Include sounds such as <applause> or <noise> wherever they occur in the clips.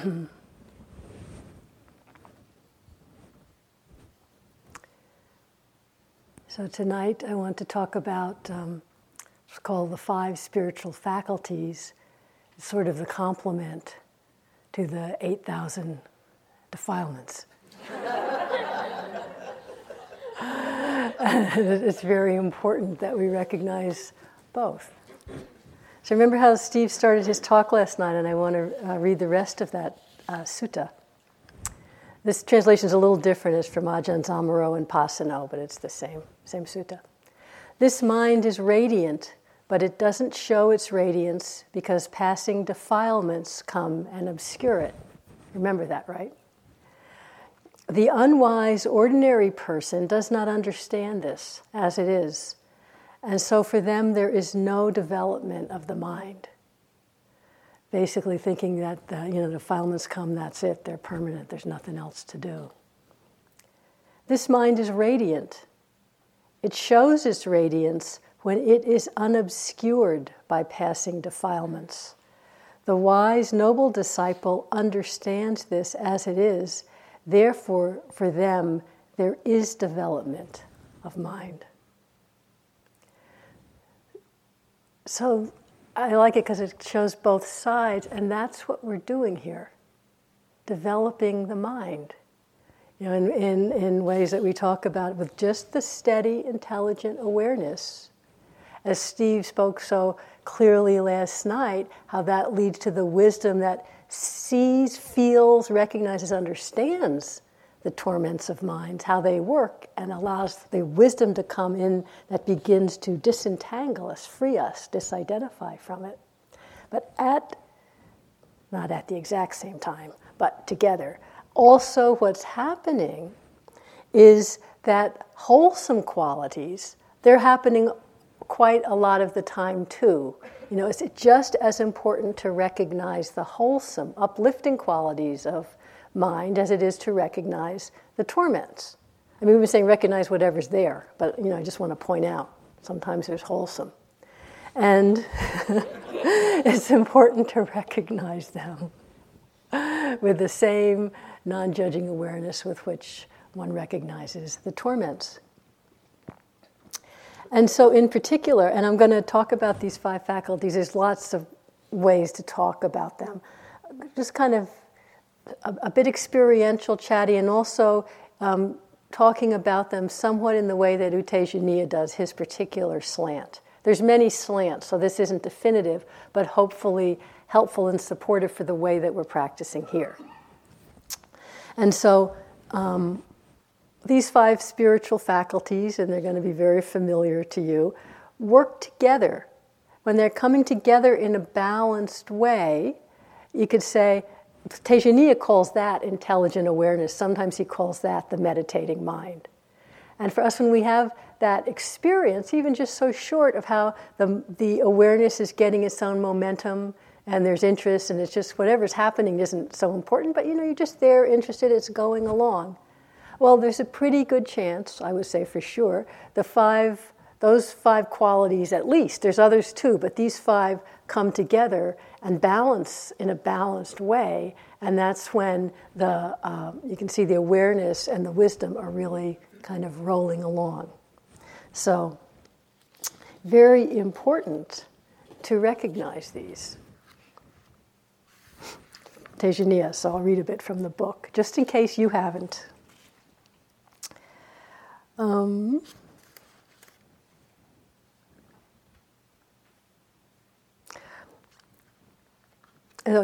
<clears throat> so, tonight I want to talk about um, what's called the five spiritual faculties. It's sort of the complement to the 8,000 defilements. <laughs> it's very important that we recognize both. So remember how Steve started his talk last night, and I want to uh, read the rest of that uh, sutta. This translation is a little different. It's from Ajahns Amaro and Pasanno, but it's the same, same sutta. This mind is radiant, but it doesn't show its radiance because passing defilements come and obscure it. Remember that, right? The unwise, ordinary person does not understand this as it is. And so for them, there is no development of the mind. Basically, thinking that the, you know, the defilements come, that's it, they're permanent, there's nothing else to do. This mind is radiant. It shows its radiance when it is unobscured by passing defilements. The wise, noble disciple understands this as it is Therefore, for them, there is development of mind. So I like it because it shows both sides, and that's what we're doing here developing the mind. You know, in, in, in ways that we talk about with just the steady, intelligent awareness. As Steve spoke so clearly last night, how that leads to the wisdom that sees, feels, recognizes, understands the torments of minds, how they work, and allows the wisdom to come in that begins to disentangle us, free us, disidentify from it. But at, not at the exact same time, but together. Also, what's happening is that wholesome qualities, they're happening quite a lot of the time too. You know, it's just as important to recognize the wholesome, uplifting qualities of mind as it is to recognize the torments. I mean, we've been saying recognize whatever's there, but you know, I just want to point out sometimes there's wholesome. And <laughs> it's important to recognize them <laughs> with the same non judging awareness with which one recognizes the torments. And so, in particular, and I'm going to talk about these five faculties, there's lots of ways to talk about them. Just kind of a, a bit experiential, chatty, and also um, talking about them somewhat in the way that U Tejaniya does, his particular slant. There's many slants, so this isn't definitive, but hopefully helpful and supportive for the way that we're practicing here. And so, um, these five spiritual faculties, and they're going to be very familiar to you, work together. When they're coming together in a balanced way, you could say, Tejaniya calls that intelligent awareness. Sometimes he calls that the meditating mind. And for us, when we have that experience, even just so short of how the, the awareness is getting its own momentum and there's interest and it's just whatever's happening isn't so important, but you know, you're just there, interested, it's going along. Well, there's a pretty good chance, I would say for sure, the five, those five qualities at least, there's others too, but these five come together and balance in a balanced way. And that's when the, uh, you can see the awareness and the wisdom are really kind of rolling along. So, very important to recognize these. Tejaniya, so I'll read a bit from the book, just in case you haven't. Um,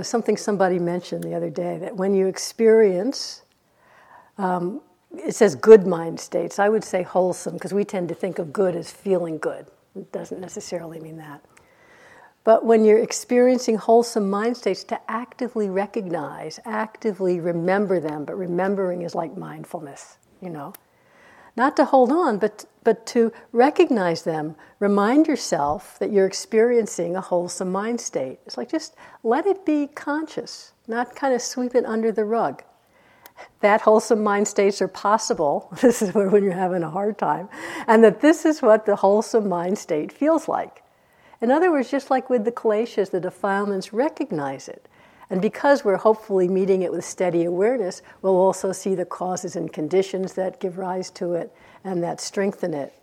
something somebody mentioned the other day that when you experience, um, it says good mind states. I would say wholesome because we tend to think of good as feeling good. It doesn't necessarily mean that. But when you're experiencing wholesome mind states, to actively recognize, actively remember them, but remembering is like mindfulness, you know not to hold on, but, but to recognize them. Remind yourself that you're experiencing a wholesome mind state. It's like just let it be conscious, not kind of sweep it under the rug. That wholesome mind states are possible. <laughs> This is when you're having a hard time. And that this is what the wholesome mind state feels like. In other words, just like with the kleshas, the defilements, recognize it And because we're hopefully meeting it with steady awareness, we'll also see the causes and conditions that give rise to it and that strengthen it.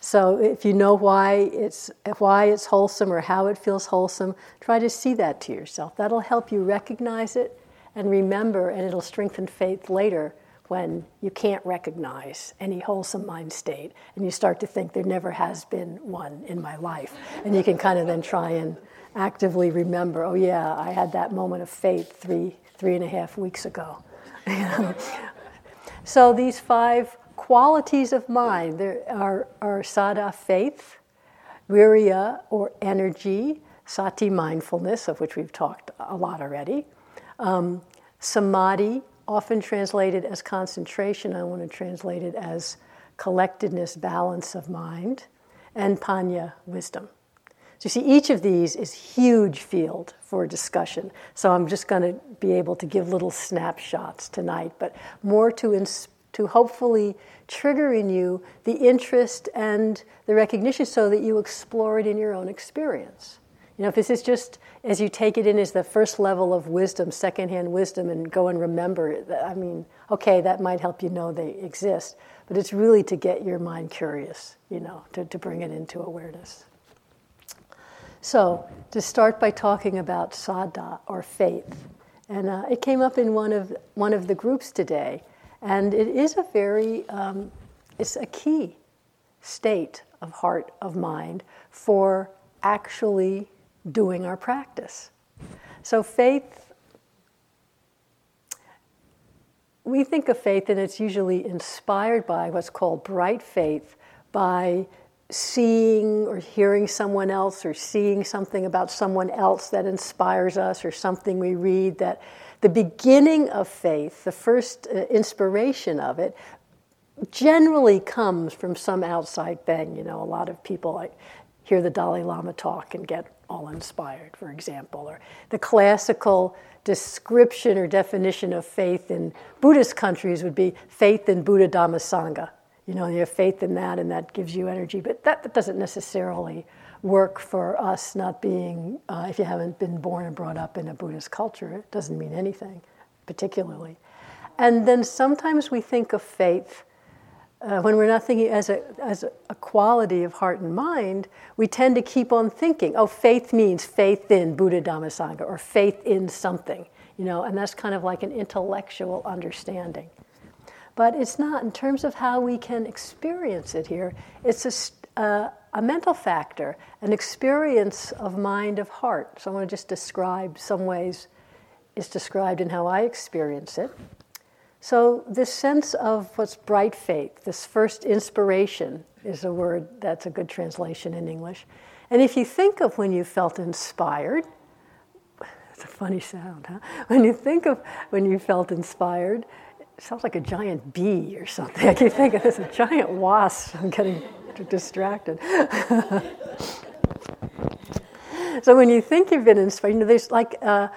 So if you know why it's why it's wholesome or how it feels wholesome, try to see that to yourself. That'll help you recognize it and remember and it'll strengthen faith later when you can't recognize any wholesome mind state and you start to think there never has been one in my life. And you can kind of then try and actively remember, oh yeah, I had that moment of faith three, three and a half weeks ago. <laughs> so these five qualities of mind there are, are saddha, faith, virya, or energy, sati, mindfulness, of which we've talked a lot already, um, samadhi, often translated as concentration, I want to translate it as collectedness, balance of mind, and panya, wisdom. So you see, each of these is huge field for discussion. So I'm just going to be able to give little snapshots tonight, but more to ins- to hopefully trigger in you the interest and the recognition, so that you explore it in your own experience. You know, if this is just as you take it in as the first level of wisdom, secondhand wisdom, and go and remember, it, I mean, okay, that might help you know they exist, but it's really to get your mind curious, you know, to, to bring it into awareness. So, to start by talking about saddha or faith, and uh, it came up in one of one of the groups today, and it is a very um, it's a key state of heart of mind for actually doing our practice. So faith. We think of faith, and it's usually inspired by what's called bright faith, by seeing or hearing someone else or seeing something about someone else that inspires us or something we read that the beginning of faith, the first uh, inspiration of it, generally comes from some outside thing. You know, a lot of people like hear the Dalai Lama talk and get all inspired, for example, or the classical description or definition of faith in Buddhist countries would be faith in Buddha Dhamma Sangha you know, you have faith in that and that gives you energy. But that, that doesn't necessarily work for us not being, uh, if you haven't been born and brought up in a Buddhist culture, it doesn't mean anything particularly. And then sometimes we think of faith. Uh, when we're not thinking as a, as a quality of heart and mind, we tend to keep on thinking, oh, faith means faith in Buddha Dhamma Sangha or faith in something, you know, and that's kind of like an intellectual understanding. But it's not in terms of how we can experience it here. It's a, uh, a mental factor, an experience of mind of heart. So I want to just describe some ways it's described in how I experience it. So, this sense of what's bright faith, this first inspiration is a word that's a good translation in English. And if you think of when you felt inspired, <laughs> it's a funny sound, huh? When you think of when you felt inspired, sounds like a giant bee or something. I keep thinking this a giant wasp. I'm getting distracted. <laughs> so when you think you've been inspired, you know, there's like a,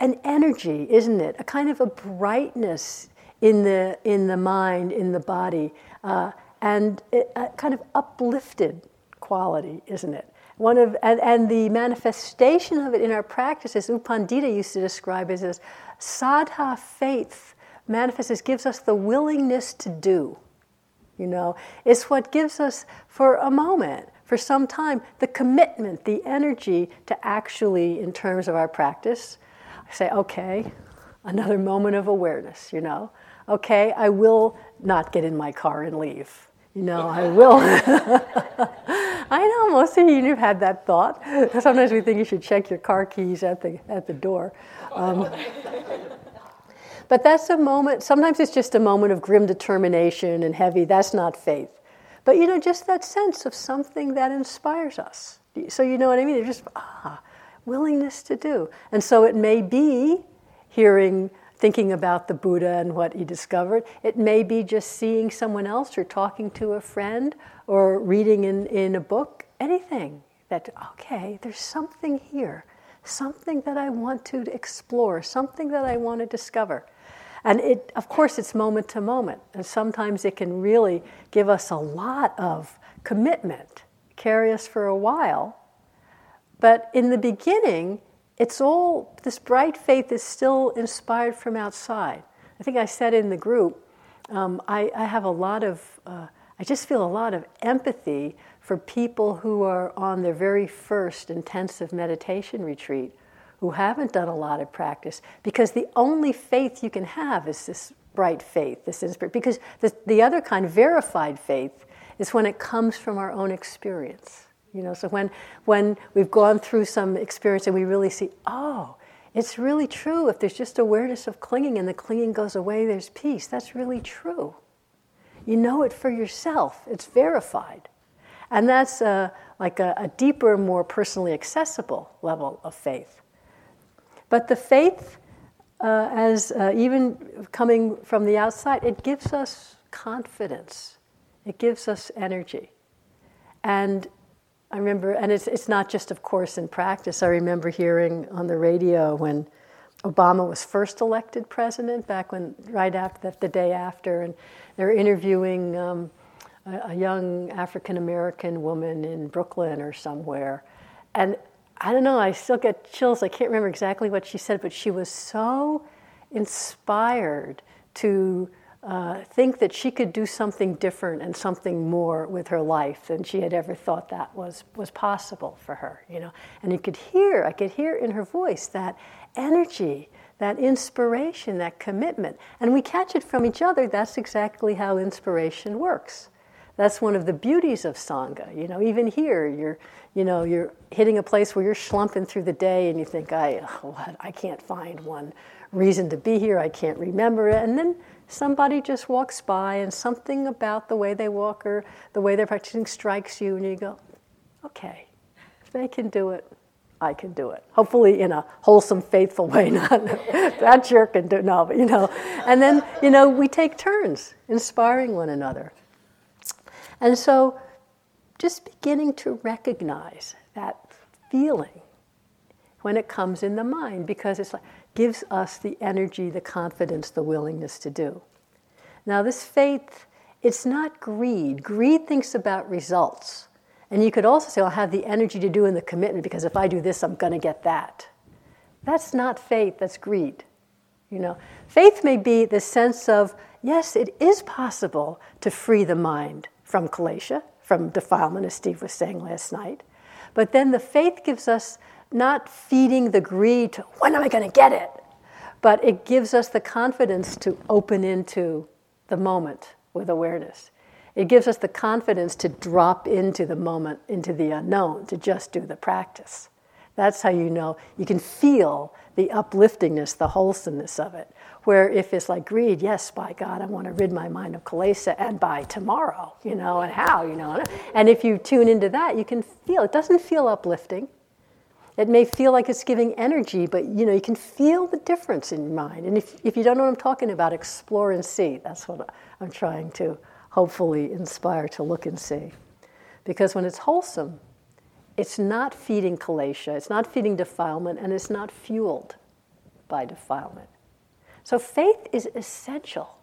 an energy, isn't it? A kind of a brightness in the in the mind, in the body, uh, and it, a kind of uplifted quality, isn't it? One of and, and the manifestation of it in our practice, as U Pandita used to describe it as saddha faith manifests gives us the willingness to do. You know, it's what gives us for a moment, for some time, the commitment, the energy to actually, in terms of our practice, say, okay, another moment of awareness, you know. Okay, I will not get in my car and leave. You know, I <laughs> will. <laughs> I know most of you have had that thought. Sometimes we think you should check your car keys at the at the door. <laughs> Um, but that's a moment, sometimes it's just a moment of grim determination and heavy. That's not faith. But you know, just that sense of something that inspires us. So you know what I mean? It's just, ah, willingness to do. And so it may be hearing, thinking about the Buddha and what he discovered. It may be just seeing someone else or talking to a friend or reading in, in a book, anything that, okay, there's something here, something that I want to explore, something that I want to discover. And it, of course, it's moment to moment. And sometimes it can really give us a lot of commitment, carry us for a while. But in the beginning, it's all, this bright faith is still inspired from outside. I think I said in the group, um, I, I, have a lot of, uh, I just feel a lot of empathy for people who are on their very first intensive meditation retreat who haven't done a lot of practice because the only faith you can have is this bright faith, this inspiration. Because the, the other kind, verified faith, is when it comes from our own experience. You know, so when, when we've gone through some experience and we really see, oh, it's really true. If there's just awareness of clinging and the clinging goes away, there's peace. That's really true. You know it for yourself, it's verified. And that's a, like a, a deeper, more personally accessible level of faith. But the faith, uh, as uh, even coming from the outside, it gives us confidence, it gives us energy. And I remember, and it's, it's not just, of course, in practice. I remember hearing on the radio when Obama was first elected president, back when, right after, the, the day after, and they were interviewing um, a, a young African American woman in Brooklyn or somewhere. And I don't know, I still get chills. I can't remember exactly what she said, but she was so inspired to uh, think that she could do something different and something more with her life than she had ever thought that was, was possible for her, you know. And you could hear, I could hear in her voice that energy, that inspiration, that commitment. And we catch it from each other. That's exactly how inspiration works. That's one of the beauties of Sangha. You know, even here, you're, you know, you're hitting a place where you're slumping through the day and you think, I, what, I can't find one reason to be here. I can't remember it. And then somebody just walks by and something about the way they walk or the way they're practicing strikes you and you go, okay, if they can do it, I can do it. Hopefully in a wholesome, faithful way, <laughs> not <laughs> that jerk can do no, but you know. And then, you know, we take turns inspiring one another. And so just beginning to recognize that feeling when it comes in the mind because it like gives us the energy, the confidence, the willingness to do. Now, this faith, it's not greed. Greed thinks about results. And you could also say, I'll have the energy to do in the commitment because if I do this, I'm going to get that. That's not faith, that's greed. You know, faith may be the sense of, yes, it is possible to free the mind from kilesha, from defilement, as Steve was saying last night. But then the faith gives us not feeding the greed to when am I going to get it, but it gives us the confidence to open into the moment with awareness. It gives us the confidence to drop into the moment, into the unknown, to just do the practice. That's how you know you can feel the upliftingness, the wholesomeness of it. Where if it's like greed, yes, by God, I want to rid my mind of kilesa, and by tomorrow, you know, and how, you know. And if you tune into that, you can feel it doesn't feel uplifting. It may feel like it's giving energy, but you know, you can feel the difference in your mind. And if, if you don't know what I'm talking about, explore and see. That's what I'm trying to hopefully inspire to look and see. Because when it's wholesome, it's not feeding kilesha, it's not feeding defilement, and it's not fueled by defilement. So faith is essential.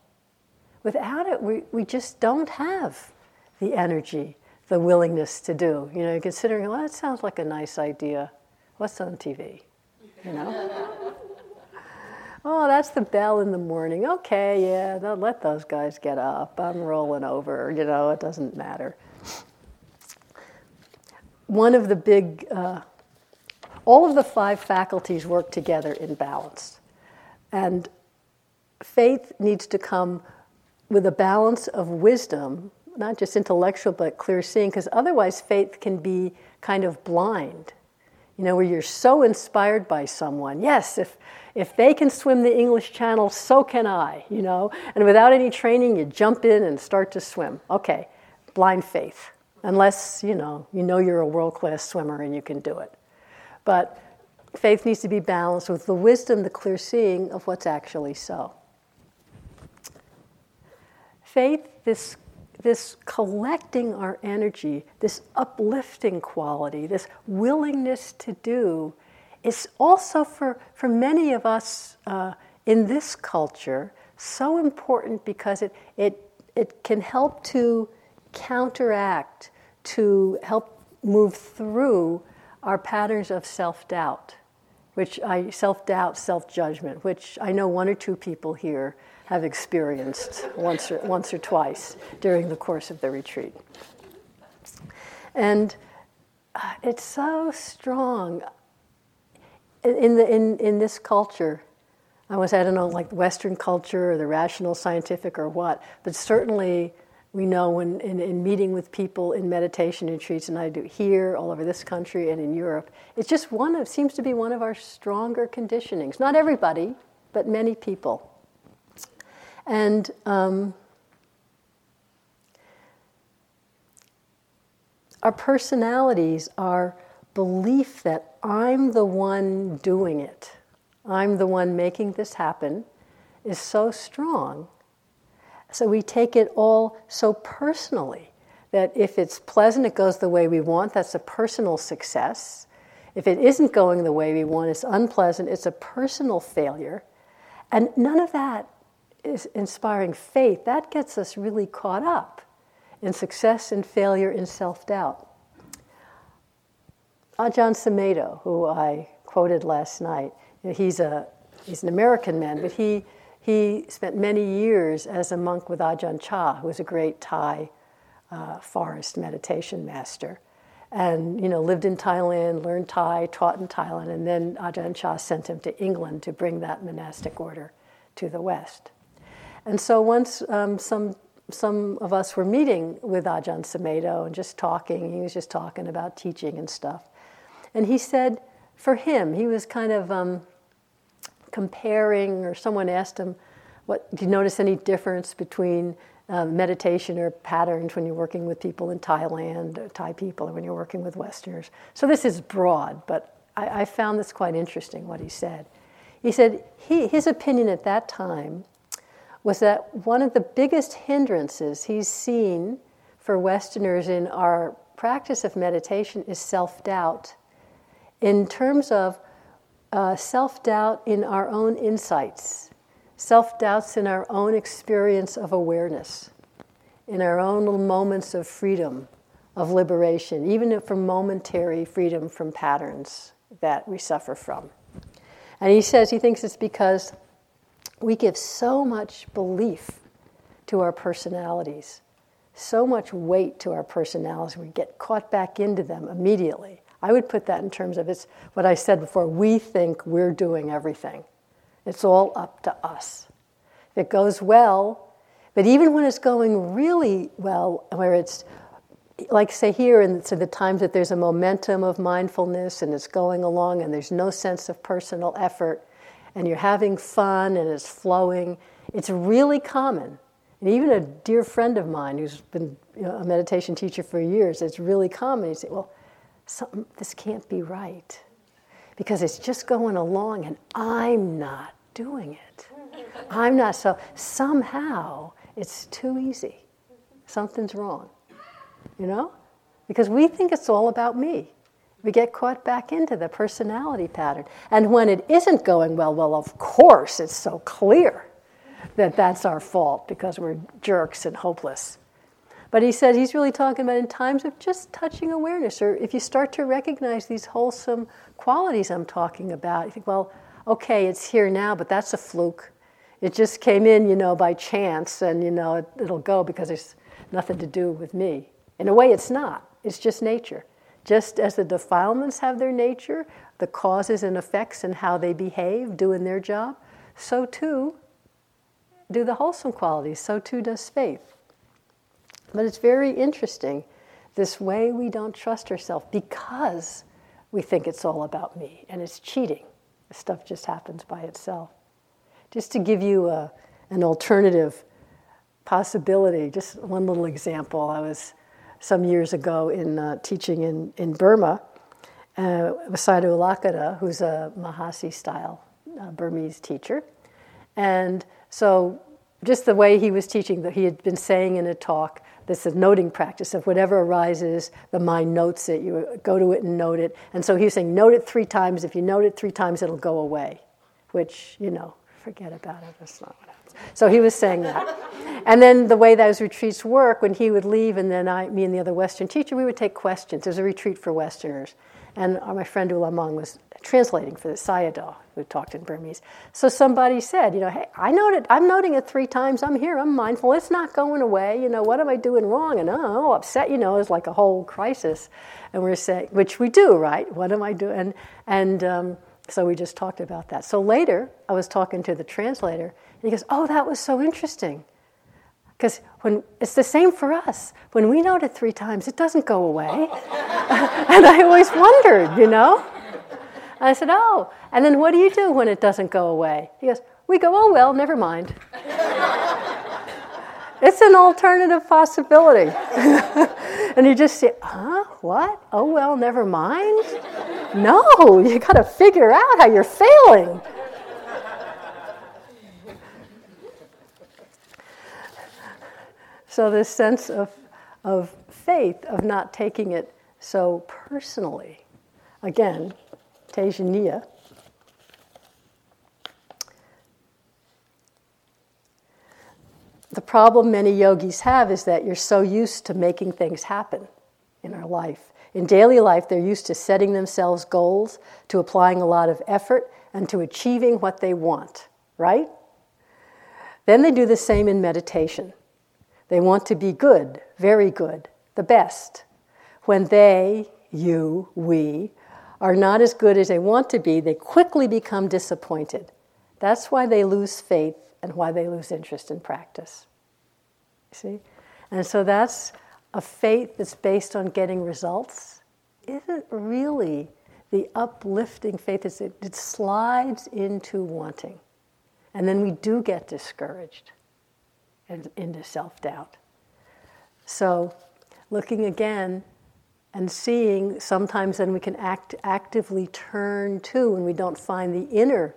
Without it, we, we just don't have the energy, the willingness to do. You know, you're considering, well, that sounds like a nice idea. What's on TV? You know? <laughs> oh, that's the bell in the morning. Okay, yeah, let those guys get up. I'm rolling over. You know, it doesn't matter. One of the big, uh, all of the five faculties work together in balance. And faith needs to come with a balance of wisdom, not just intellectual, but clear seeing, because otherwise faith can be kind of blind you know, where you're so inspired by someone. Yes, if, if they can swim the English Channel, so can I, you know. And without any training, you jump in and start to swim. Okay, blind faith, unless, you know, you know you're a world class swimmer and you can do it. But faith needs to be balanced with the wisdom, the clear seeing of what's actually so. Faith, this this collecting our energy, this uplifting quality, this willingness to do, is also for, for many of us uh, in this culture so important because it, it, it can help to counteract, to help move through our patterns of self doubt. which I self doubt, self judgment, which I know one or two people here have experienced once or, once or twice during the course of the retreat. And uh, it's so strong in, the, in, in this culture. I was, I don't know, like Western culture or the rational scientific or what, but certainly we know when in, in, meeting with people in meditation retreats, and I do here, all over this country, and in Europe, it's just one of seems to be one of our stronger conditionings. Not everybody, but many people. And um, our personalities, our belief that I'm the one doing it, I'm the one making this happen, is so strong so we take it all so personally that if it's pleasant, it goes the way we want, that's a personal success. If it isn't going the way we want, it's unpleasant, it's a personal failure. And none of that is inspiring faith. That gets us really caught up in success and failure and self doubt. Ajahn ah Sumedho, who I quoted last night, he's, a, he's an American man, but he he spent many years as a monk with Ajahn Chah, who was a great Thai uh, forest meditation master. And, you know, lived in Thailand, learned Thai, taught in Thailand, and then Ajahn Chah sent him to England to bring that monastic order to the West. And so once um, some, some of us were meeting with Ajahn Sumedho and just talking, he was just talking about teaching and stuff. And he said, for him, he was kind of um, comparing, or someone asked him, "What do you notice any difference between um, meditation or patterns when you're working with people in Thailand, or Thai people, or when you're working with Westerners?" So this is broad, but I, I found this quite interesting. What he said, he said he, his opinion at that time was that one of the biggest hindrances he's seen for Westerners in our practice of meditation is self doubt in terms of uh, self doubt in our own insights, self doubts in our own experience of awareness, in our own little moments of freedom, of liberation, even from momentary freedom from patterns that we suffer from. And he says he thinks it's because we give so much belief to our personalities, so much weight to our personalities, we get caught back into them immediately. I would put that in terms of it's what I said before we think we're doing everything. It's all up to us. If it goes well, but even when it's going really well, where it's like say here in so the times that there's a momentum of mindfulness and it's going along and there's no sense of personal effort and you're having fun and it's flowing, it's really common. And even a dear friend of mine who's been you know, a meditation teacher for years, it's really common. You say, well, something, this can't be right because it's just going along and I'm not doing it. I'm not so, somehow it's too easy. Something's wrong, you know? Because we think it's all about me. We get caught back into the personality pattern. And when it isn't going well, well, of course, it's so clear that that's our fault because we're jerks and hopeless. But he said he's really talking about in times of just touching awareness, or if you start to recognize these wholesome qualities I'm talking about, you think, well, okay, it's here now, but that's a fluke. It just came in, you know, by chance, and you know, it, it'll go because there's nothing to do with me. In a way, it's not. It's just nature. Just as the defilements have their nature, the causes and effects and how they behave, doing their job, so too do the wholesome qualities. So too does faith. But it's very interesting this way we don't trust ourselves because we think it's all about me and it's cheating. Stuff just happens by itself. Just to give you a, an alternative possibility, just one little example. I was some years ago in uh, teaching in, in Burma uh, with U who's a Mahasi style uh, Burmese teacher. And so, just the way he was teaching, that he had been saying in a talk, this is noting practice of whatever arises, the mind notes it. You go to it and note it. And so he's saying, note it three times. If you note it three times, it'll go away. Which, you know, forget about it. That's not what happens. So he was saying that. <laughs> and then the way those retreats work, when he would leave, and then I, me and the other Western teacher, we would take questions. There's a retreat for Westerners. And my friend U Lamang was translating for the Sayadaw, who talked in Burmese. So somebody said, you know, hey, I noted, I'm noting it three times. I'm here. I'm mindful. It's not going away. You know, what am I doing wrong? And oh, upset. You know, is like a whole crisis. And we're saying, which we do, right? What am I doing? And and um, so we just talked about that. So later, I was talking to the translator, and he goes, "Oh, that was so interesting." Because when it's the same for us. When we note it three times, it doesn't go away. <laughs> and I always wondered, you know? I said, Oh, and then what do you do when it doesn't go away? He goes, We go, Oh, well, never mind. <laughs> it's an alternative possibility. <laughs> and you just say, Huh? What? Oh, well, never mind? No, you got to figure out how you're failing. So, this sense of, of faith, of not taking it so personally, again, The problem many yogis have is that you're so used to making things happen in our life. In daily life, they're used to setting themselves goals, to applying a lot of effort, and to achieving what they want, right? Then they do the same in meditation. They want to be good, very good, the best. When they, you, we, are not as good as they want to be, they quickly become disappointed. That's why they lose faith and why they lose interest in practice. See? And so that's a faith that's based on getting results isn't really the uplifting faith. It, it slides into wanting. And then we do get discouraged and into self doubt. So, looking again and seeing, sometimes then we can act, actively turn to when we don't find the inner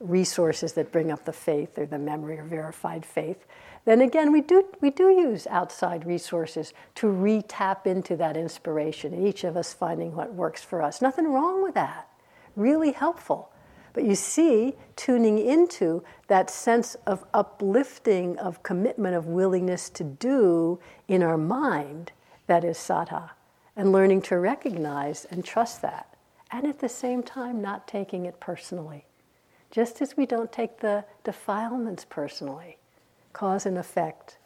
resources that bring up the faith or the memory or verified faith. Then again, we do, we do use outside resources to re tap into that inspiration, each of us finding what works for us. Nothing wrong with that. Really helpful. But you see, tuning into that sense of uplifting, of commitment, of willingness to do in our mind, that is saddha, and learning to recognize and trust that. And at the same time, not taking it personally. Just as we don't take the defilements personally, cause and effect.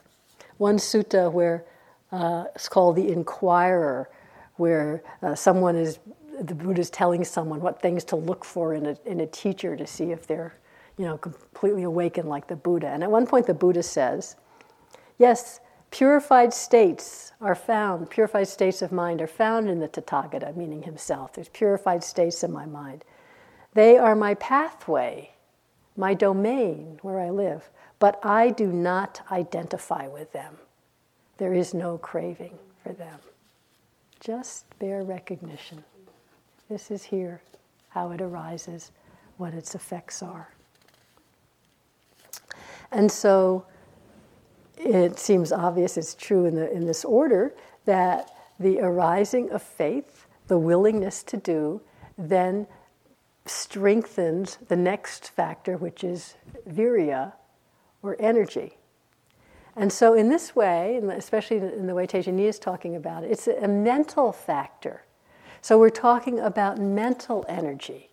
One sutta where uh, it's called the Inquirer, where uh, someone is the Buddha is telling someone what things to look for in a, in a teacher to see if they're, you know, completely awakened like the Buddha. And at one point, the Buddha says, "Yes, purified states are found. Purified states of mind are found in the Tathagata, meaning himself. There's purified states in my mind. They are my pathway, my domain where I live. But I do not identify with them. There is no craving for them. Just bare recognition." This is here, how it arises, what its effects are. And so it seems obvious, it's true in, the, in this order, that the arising of faith, the willingness to do, then strengthens the next factor, which is virya, or energy. And so, in this way, especially in the way Tejaniya is talking about it, it's a mental factor. So we're talking about mental energy.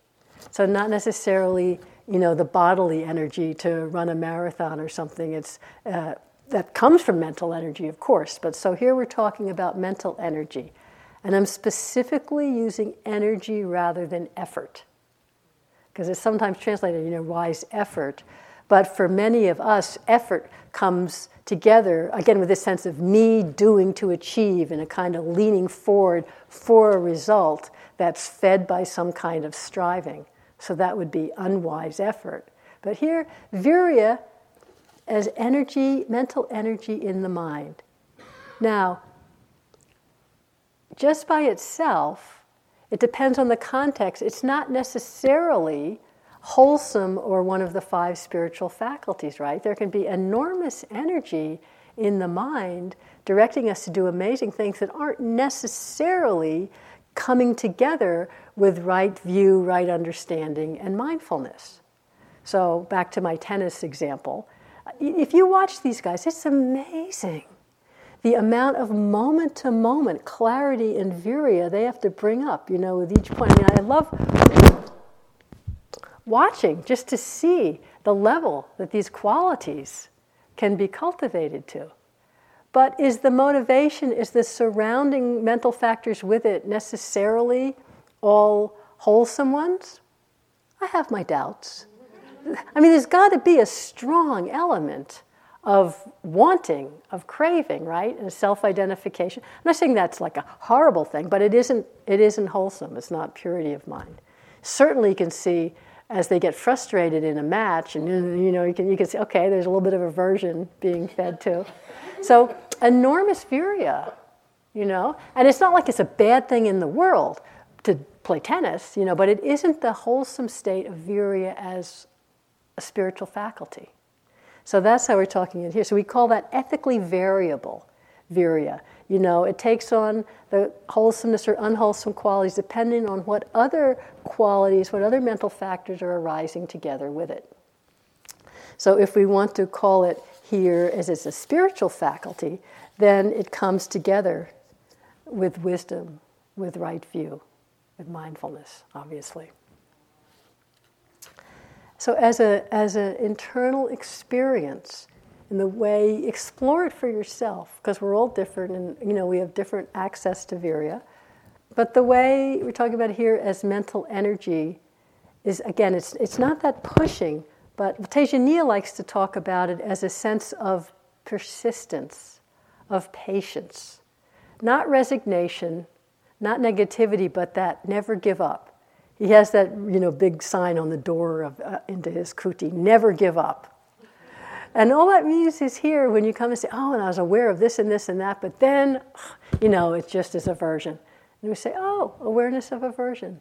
So not necessarily, you know, the bodily energy to run a marathon or something. It's uh, that comes from mental energy, of course. But so here we're talking about mental energy, and I'm specifically using energy rather than effort, because it's sometimes translated, you know, wise effort. But for many of us, effort comes together, again, with this sense of me doing to achieve and a kind of leaning forward for a result that's fed by some kind of striving. So that would be unwise effort. But here, virya as energy, mental energy in the mind. Now, just by itself, it depends on the context. It's not necessarily wholesome or one of the five spiritual faculties, right? There can be enormous energy in the mind directing us to do amazing things that aren't necessarily coming together with right view, right understanding, and mindfulness. So, back to my tennis example. If you watch these guys, it's amazing the amount of moment to moment clarity and virya they have to bring up, you know, with each point. I, mean, I love watching just to see the level that these qualities can be cultivated to. But is the motivation, is the surrounding mental factors with it necessarily all wholesome ones? I have my doubts. I mean, there's got to be a strong element of wanting, of craving, right? And self identification. I'm not saying that's like a horrible thing, but it isn't, it isn't wholesome. It's not purity of mind. Certainly, you can see as they get frustrated in a match, and you know, you can, you can see, okay, there's a little bit of aversion being fed too. So, enormous virya, you know, and it's not like it's a bad thing in the world to play tennis, you know, but it isn't the wholesome state of virya as a spiritual faculty. So that's how we're talking it here. So we call that ethically variable virya. You know, it takes on the wholesomeness or unwholesome qualities depending on what other qualities, what other mental factors are arising together with it. So if we want to call it here as it's a spiritual faculty, then it comes together with wisdom, with right view, with mindfulness, obviously. So as a as an internal experience in the way explore it for yourself, because we're all different and you know we have different access to virya. But the way we're talking about here as mental energy is again it's it's not that pushing, but Tejaniya likes to talk about it as a sense of persistence, of patience, not resignation, not negativity, but that never give up. He has that you know big sign on the door of, uh, into his kuti, never give up. And all that means is here when you come and say, oh, and I was aware of this and this and that, but then, you know, it's just as aversion. And we say, oh, awareness of aversion.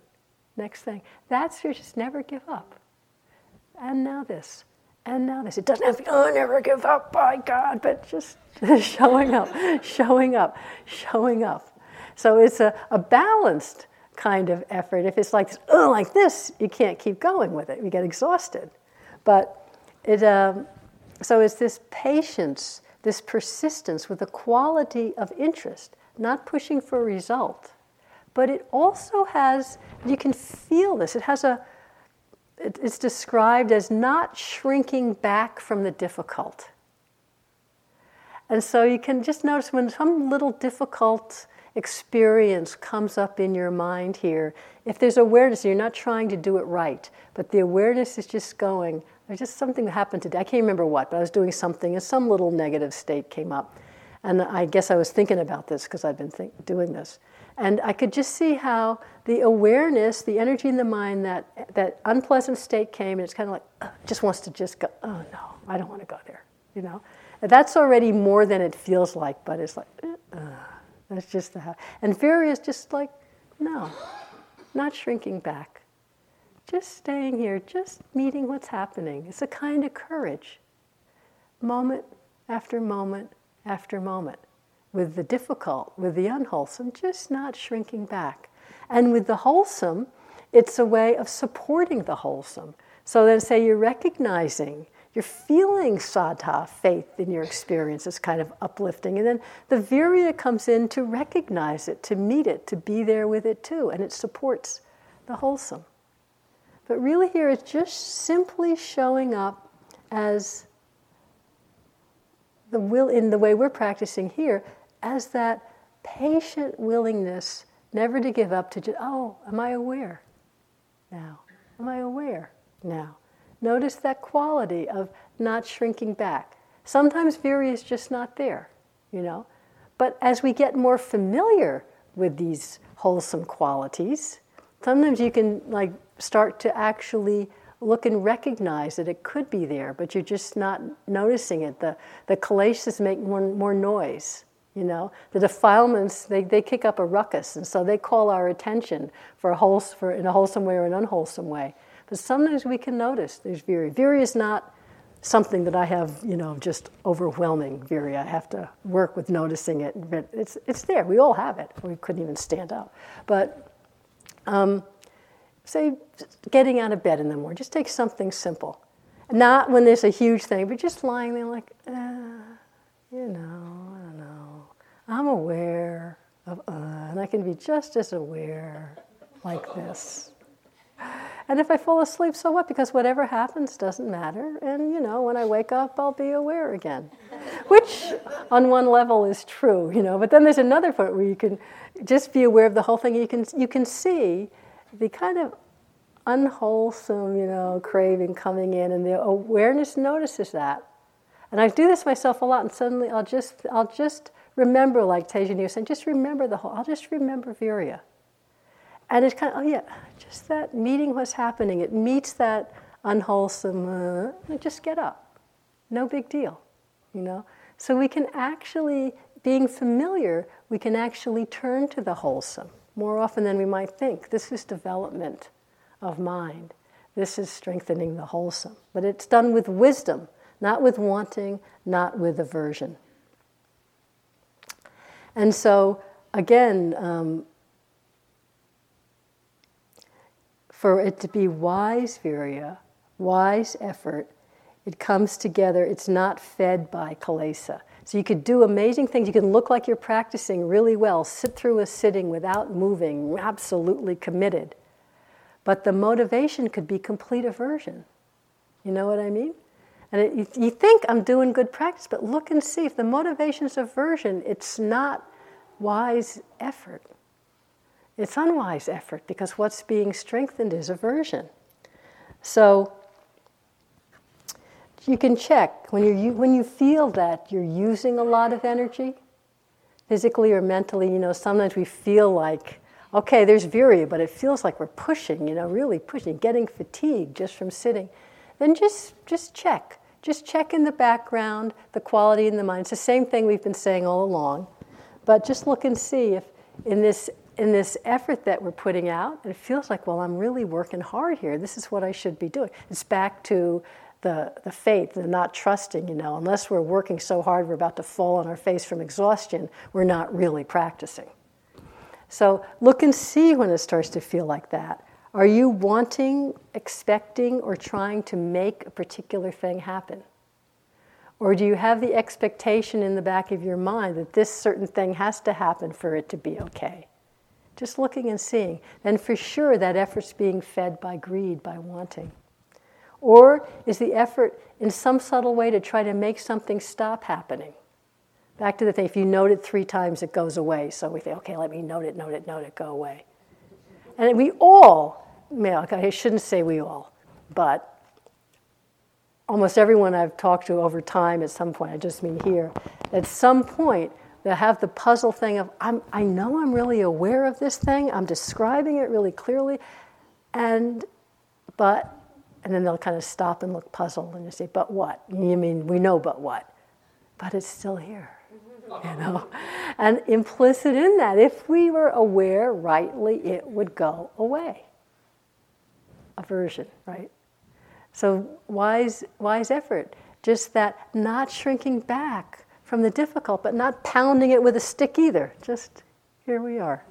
Next thing. That's your just never give up and now this, and now this. It doesn't have to be, oh, never give up, by God, but just <laughs> showing up, showing up, showing up. So it's a, a balanced kind of effort. If it's like, oh, like this, you can't keep going with it. You get exhausted. But it, um, so it's this patience, this persistence with a quality of interest, not pushing for a result. But it also has, you can feel this, it has a, it's described as not shrinking back from the difficult. And so you can just notice when some little difficult experience comes up in your mind here, if there's awareness, you're not trying to do it right, but the awareness is just going, there's just something that happened today. I can't remember what, but I was doing something and some little negative state came up. And I guess I was thinking about this because I've been doing this. And I could just see how the awareness, the energy in the mind, that, that unpleasant state came, and it's kind of like, uh, just wants to just go, oh no, I don't want to go there, you know? And that's already more than it feels like, but it's like, uh, that's just the, how. and fear is just like, no, not shrinking back. Just staying here, just meeting what's happening. It's a kind of courage. Moment after moment after moment with the difficult, with the unwholesome, just not shrinking back. And with the wholesome, it's a way of supporting the wholesome. So then, say you're recognizing, you're feeling saddha, faith in your experience, is kind of uplifting. And then the virya comes in to recognize it, to meet it, to be there with it too, and it supports the wholesome. But really, here it's just simply showing up as the will in the way we're practicing here as that patient willingness never to give up to just, oh, am I aware now? Am I aware now? Notice that quality of not shrinking back. Sometimes virya is just not there, you know. But as we get more familiar with these wholesome qualities, sometimes you can like start to actually look and recognize that it could be there, but you're just not noticing it. The, the kileshas make more, more noise. You know, the defilements they, they kick up a ruckus, and so they call our attention for a whole, for in a wholesome way or an unwholesome way. But sometimes we can notice there's virya. Virya is not something that I have, you know, just overwhelming virya. I have to work with noticing it. But it's it's there. We all have it. We couldn't even stand up. But um, say getting out of bed in the morning. Just take something simple. Not when there's a huge thing, but just lying there like, uh, you know, I don't know. I'm aware of, uh, and I can be just as aware like this. And if I fall asleep, so what? Because whatever happens doesn't matter. And, you know, when I wake up, I'll be aware again. Which, on one level, is true, you know. But then there's another point where you can just be aware of the whole thing. You can, you can see the kind of unwholesome, you know, craving coming in, and the awareness notices that. And I do this myself a lot, and suddenly I'll just, I'll just remember, like Tejani was saying, just remember the whole, I'll just remember Virya. And it's kind of, oh yeah, just that meeting what's happening. It meets that unwholesome, uh, just get up. No big deal, you know? So we can actually, being familiar, we can actually turn to the wholesome more often than we might think. This is development of mind. This is strengthening the wholesome. But it's done with wisdom, not with wanting, not with aversion. And so, again, um, for it to be wise virya, wise effort, it comes together, it's not fed by kilesa. So you could do amazing things. You can look like you're practicing really well, sit through a sitting without moving, absolutely committed. But the motivation could be complete aversion. You know what I mean? And it, you, you think I'm doing good practice, but look and see if the motivation is aversion, it's not wise effort. It's unwise effort because what's being strengthened is aversion. So you can check when you when you feel that you're using a lot of energy, physically or mentally. You know, sometimes we feel like okay, there's virya, but it feels like we're pushing. You know, really pushing, getting fatigued just from sitting. Then just just check. Just check in the background, the quality in the mind. It's the same thing we've been saying all along. But just look and see if in this in this effort that we're putting out, it feels like, well, I'm really working hard here. This is what I should be doing. It's back to the, the faith, the not trusting, you know, unless we're working so hard we're about to fall on our face from exhaustion, we're not really practicing. So look and see when it starts to feel like that. Are you wanting, expecting, or trying to make a particular thing happen? Or do you have the expectation in the back of your mind that this certain thing has to happen for it to be okay? Just looking and seeing. Then for sure that effort's being fed by greed, by wanting. Or is the effort in some subtle way to try to make something stop happening? Back to the thing, if you note it three times, it goes away. So we think, okay, let me note it, note it, note it, go away. And we all, I shouldn't say we all, but almost everyone I've talked to over time at some point, I just mean here, at some point they have the puzzle thing of, I'm, I know I'm really aware of this thing, I'm describing it really clearly, and, but, and then they'll kind of stop and look puzzled and you say, but what? You mean, we know but what? But it's still here, you <laughs> know? And implicit in that, if we were aware rightly, it would go away. Aversion, right? So, wise, wise effort, just that not shrinking back from the difficult, but not pounding it with a stick either. Just here we are.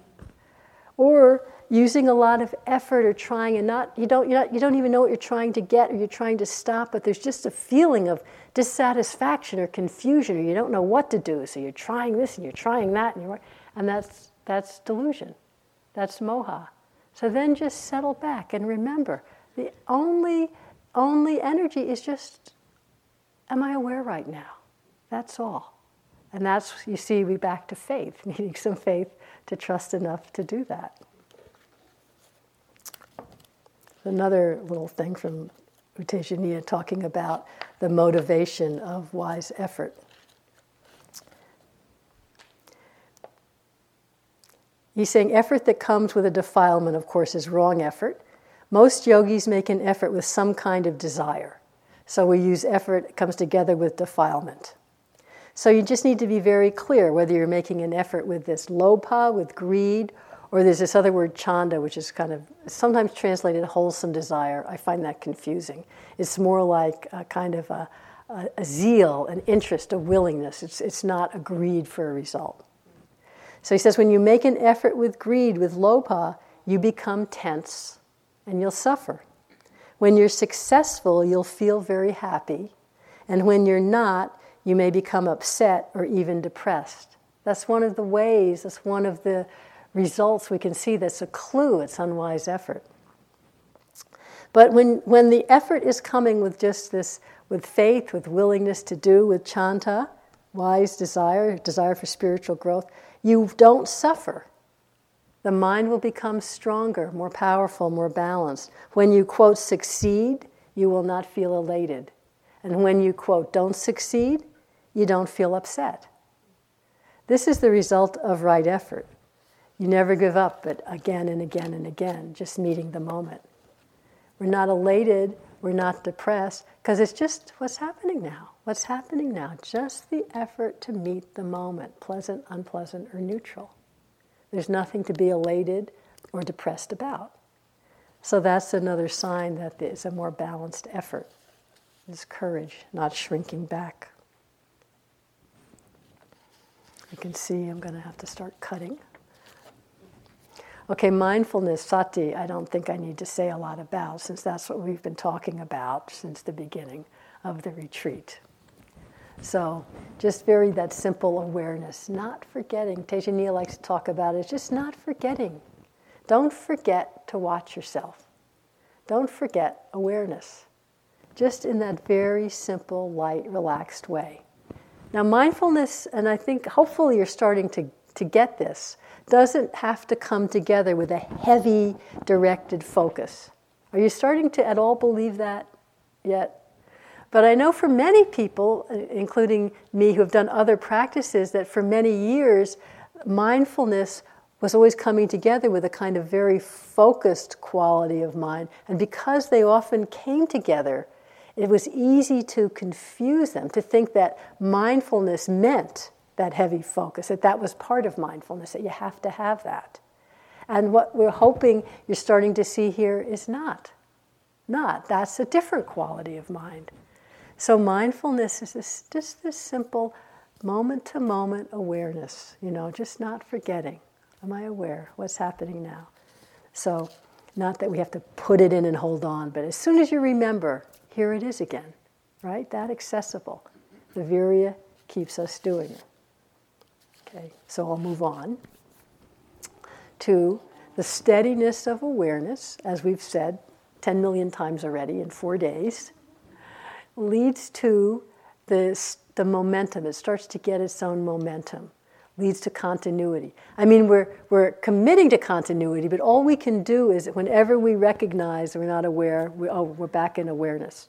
Or using a lot of effort or trying and not you don't, not, you don't even know what you're trying to get or you're trying to stop, but there's just a feeling of dissatisfaction or confusion or you don't know what to do. So you're trying this and you're trying that and you're and that's that's delusion. That's moha. So then just settle back and remember the only only energy is just, am I aware right now? That's all. And that's, you see, we back to faith, <laughs> needing some faith to trust enough to do that. Another little thing from U Tejaniya talking about the motivation of wise effort. He's saying effort that comes with a defilement, of course, is wrong effort. Most yogis make an effort with some kind of desire. So we use effort, it comes together with defilement. So you just need to be very clear whether you're making an effort with this lobha, with greed, or there's this other word chanda, which is kind of sometimes translated wholesome desire. I find that confusing. It's more like a kind of a, a, a zeal, an interest, a willingness. It's, it's not a greed for a result. So he says when you make an effort with greed, with lobha, you become tense and you'll suffer. When you're successful, you'll feel very happy. And when you're not, you may become upset or even depressed. That's one of the ways, that's one of the results we can see that's a clue it's unwise effort. But when, when the effort is coming with just this, with faith, with willingness to do, with chanda, wise desire, desire for spiritual growth, you don't suffer. The mind will become stronger, more powerful, more balanced. When you, quote, succeed, you will not feel elated. And when you, quote, don't succeed, you don't feel upset. This is the result of right effort. You never give up, but again and again and again, just meeting the moment. We're not elated, we're not depressed, because it's just what's happening now. What's happening now? Just the effort to meet the moment, pleasant, unpleasant, or neutral. There's nothing to be elated or depressed about. So that's another sign that there's a more balanced effort. It's courage, not shrinking back. You can see I'm going to have to start cutting. Okay, mindfulness, sati, I don't think I need to say a lot about since that's what we've been talking about since the beginning of the retreat. So, just very that simple awareness, not forgetting. Tejaniya likes to talk about it, just not forgetting. Don't forget to watch yourself. Don't forget awareness. Just in that very simple, light, relaxed way. Now, mindfulness, and I think hopefully you're starting to, to get this, doesn't have to come together with a heavy, directed focus. Are you starting to at all believe that yet? But I know for many people, uh, including me who have done other practices, that for many years, mindfulness was always coming together with a kind of very focused quality of mind. And because they often came together, it was easy to confuse them, to think that mindfulness meant that heavy focus, that that was part of mindfulness, that you have to have that. And what we're hoping you're starting to see here is not. Not. That's a different quality of mind. So mindfulness is this, just this simple moment to moment awareness, you know, just not forgetting. Am I aware? What's happening now? So, not that we have to put it in and hold on, but as soon as you remember, here it is again, right? That accessible. The virya keeps us doing it. Okay, so I'll move on to the steadiness of awareness, as we've said 10 million times already in four days, leads to this, the momentum. It starts to get its own momentum, leads to continuity. I mean, we're, we're committing to continuity, but all we can do is whenever we recognize we're not aware, we, oh, we're back in awareness.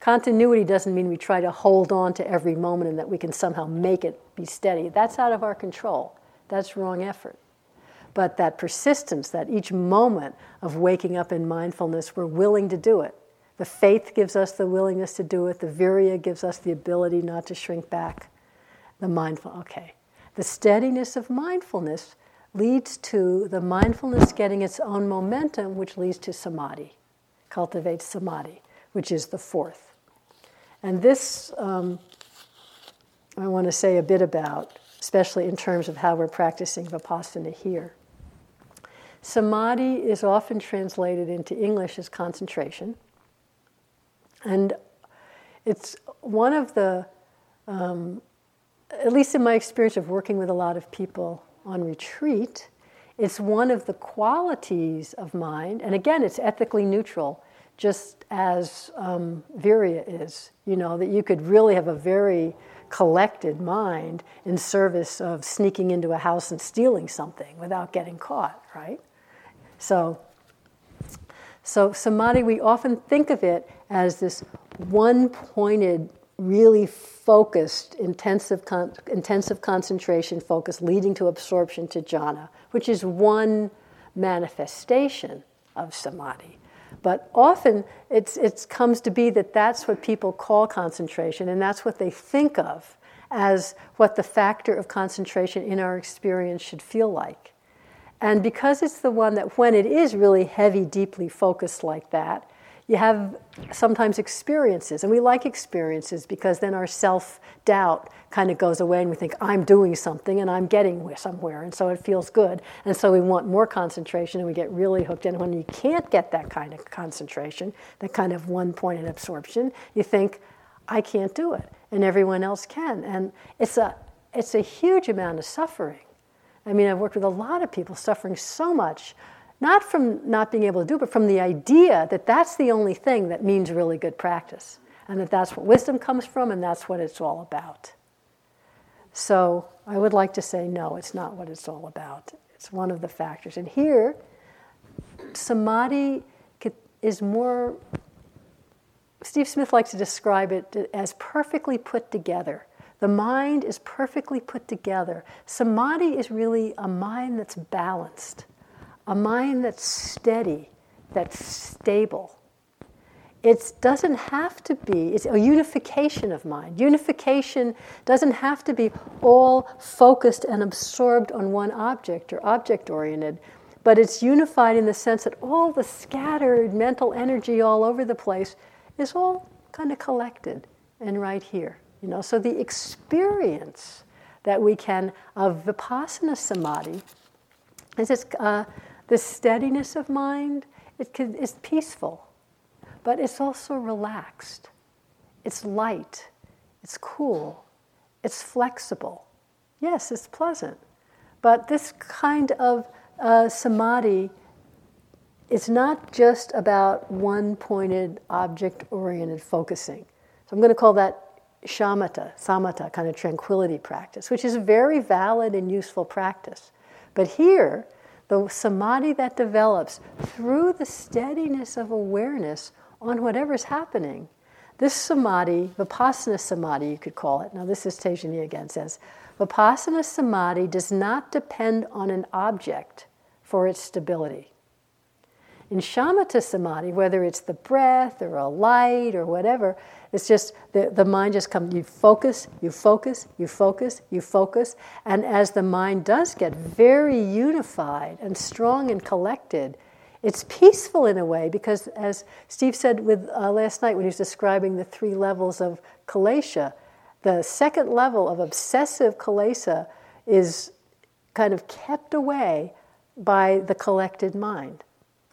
Continuity doesn't mean we try to hold on to every moment and that we can somehow make it be steady. That's out of our control. That's wrong effort. But that persistence, that each moment of waking up in mindfulness, we're willing to do it. The faith gives us the willingness to do it. The virya gives us the ability not to shrink back. The mindful, okay. The steadiness of mindfulness leads to the mindfulness getting its own momentum, which leads to samadhi, cultivates samadhi, which is the fourth. And this um, I want to say a bit about, especially in terms of how we're practicing Vipassana here. Samadhi is often translated into English as concentration. And it's one of the, um, at least in my experience of working with a lot of people on retreat, it's one of the qualities of mind, and again, it's ethically neutral just as um, Virya is. You know, that you could really have a very collected mind in service of sneaking into a house and stealing something without getting caught, right? So, so samadhi, we often think of it as this one-pointed, really focused, intensive, con- intensive concentration focus leading to absorption to jhana, which is one manifestation of samadhi. But often it's, it comes to be that that's what people call concentration, and that's what they think of as what the factor of concentration in our experience should feel like. And because it's the one that, when it is really heavy, deeply focused like that, you have sometimes experiences, and we like experiences because then our self doubt kind of goes away and we think, I'm doing something and I'm getting somewhere, and so it feels good. And so we want more concentration and we get really hooked in. When you can't get that kind of concentration, that kind of one pointed absorption, you think, I can't do it, and everyone else can. And it's a, it's a huge amount of suffering. I mean, I've worked with a lot of people suffering so much Not from not being able to do but from the idea that that's the only thing that means really good practice. And that that's what wisdom comes from and that's what it's all about. So I would like to say, no, it's not what it's all about. It's one of the factors. And here, samadhi is more, Steve Smith likes to describe it as perfectly put together. The mind is perfectly put together. Samadhi is really a mind that's balanced, a mind that's steady, that's stable. It doesn't have to be, it's a unification of mind. Unification doesn't have to be all focused and absorbed on one object or object oriented, but it's unified in the sense that all the scattered mental energy all over the place is all kind of collected and right here. You know, so the experience that we can of vipassana samadhi is this, uh, the steadiness of mind. It can, peaceful, but it's also relaxed. It's light. It's cool. It's flexible. Yes, it's pleasant. But this kind of uh, samadhi is not just about one pointed, object oriented focusing. So I'm going to call that shamatha, samatha, kind of tranquility practice, which is a very valid and useful practice. But here, the samadhi that develops through the steadiness of awareness on whatever's happening, this samadhi, vipassana samadhi, you could call it. Now, this is Tejaniya again, says Vipassana samadhi does not depend on an object for its stability. In shamatha samadhi, whether it's the breath or a light or whatever, it's just the, the mind just comes, you focus, you focus, you focus, you focus. And as the mind does get very unified and strong and collected, it's peaceful in a way because, as Steve said with, uh, last night when he was describing the three levels of kilesa, the second level of obsessive kilesa is kind of kept away by the collected mind.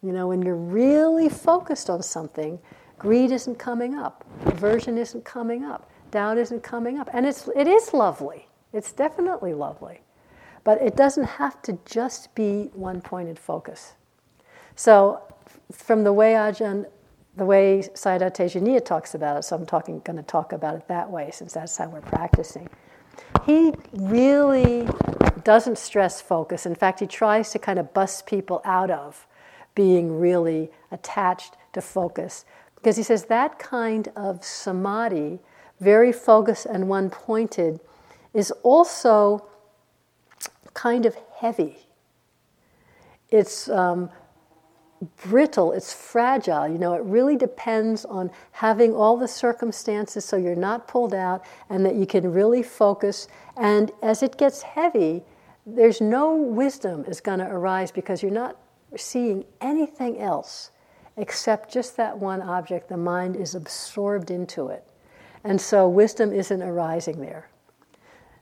You know, when you're really focused on something, greed isn't coming up, aversion isn't coming up, doubt isn't coming up. And it's, it is lovely. It's definitely lovely. But it doesn't have to just be one pointed focus. So, from the way Ajahn the way Sayadaw Tejaniya talks about it, so I'm talking, going to talk about it that way since that's how we're practicing. He really doesn't stress focus. In fact, he tries to kind of bust people out of being really attached to focus because he says that kind of samadhi, very focused and one pointed, is also kind of heavy. It's um, brittle, it's fragile. You know, it really depends on having all the circumstances so you're not pulled out and that you can really focus. And as it gets heavy, there's no wisdom is going to arise because you're not seeing anything else except just that one object. The mind is absorbed into it. And so wisdom isn't arising there.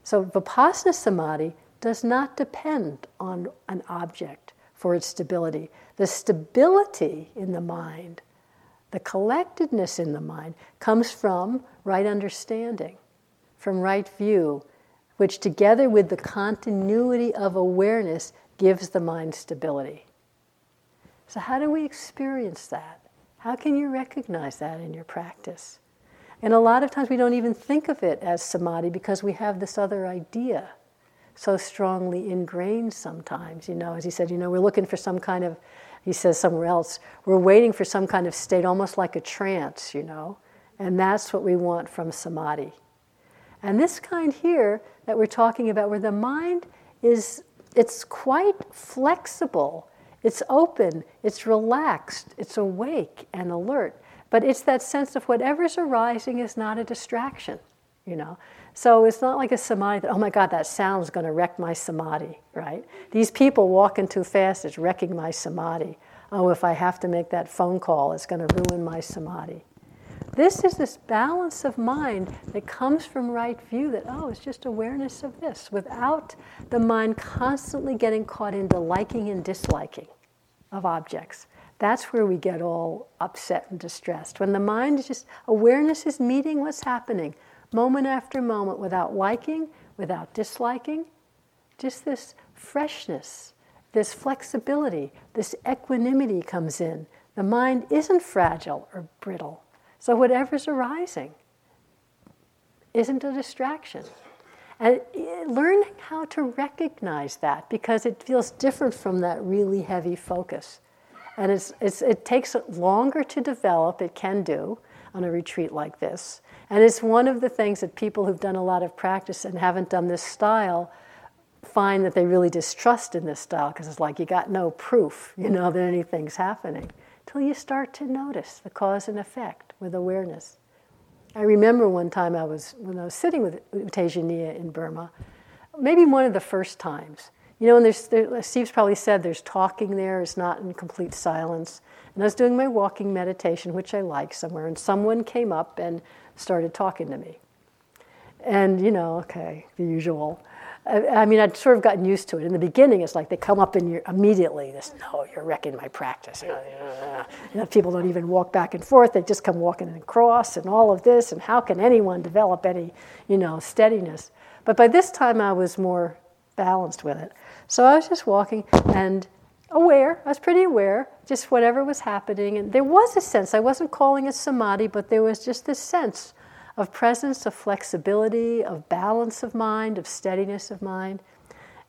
So vipassana samadhi does not depend on an object for its stability. The stability in the mind, the collectedness in the mind, comes from right understanding, from right view, which together with the continuity of awareness gives the mind stability. So, how do we experience that? How can you recognize that in your practice? And a lot of times we don't even think of it as samadhi because we have this other idea so strongly ingrained sometimes. You know, as he said, you know, we're looking for some kind of, he says somewhere else, we're waiting for some kind of state, almost like a trance, you know, and that's what we want from samadhi. And this kind here that we're talking about, where the mind is, it's quite flexible it's open, it's relaxed, it's awake and alert. But it's that sense of whatever's arising is not a distraction, you know. So it's not like a samadhi that, oh my God, that sound's going to wreck my samadhi, right? These people walking too fast is wrecking my samadhi. Oh, if I have to make that phone call, it's going to ruin my samadhi. This is this balance of mind that comes from right view that, oh, it's just awareness of this without the mind constantly getting caught into liking and disliking of objects. That's where we get all upset and distressed. When the mind is just, awareness is meeting what's happening moment after moment without liking, without disliking, just this freshness, this flexibility, this equanimity comes in. The mind isn't fragile or brittle. So whatever's arising isn't a distraction. And eh, learning how to recognize that because it feels different from that really heavy focus. And it's, it's, it takes longer to develop, it can do on a retreat like this. And it's one of the things that people who've done a lot of practice and haven't done this style find that they really distrust in this style because it's like you got no proof, you know, that anything's happening till you start to notice the cause and effect with awareness. I remember one time I was when I was sitting with U Tejaniya in Burma, maybe one of the first times. You know, and there's there, Steve's probably said there's talking there, it's not in complete silence. And I was doing my walking meditation, which I like somewhere, and someone came up and started talking to me. And you know, okay, the usual. I, mean, I'd sort of gotten used to it. In the beginning, it's like they come up and you immediately, this, no, you're wrecking my practice. You know, ah. people don't even walk back and forth. They just come walking across and all of this. And how can anyone develop any, you know, steadiness? But by this time, I was more balanced with it. So I was just walking and aware. I was pretty aware, just whatever was happening. And there was a sense, I wasn't calling it samadhi, but there was just this sense of presence, of flexibility, of balance of mind, of steadiness of mind.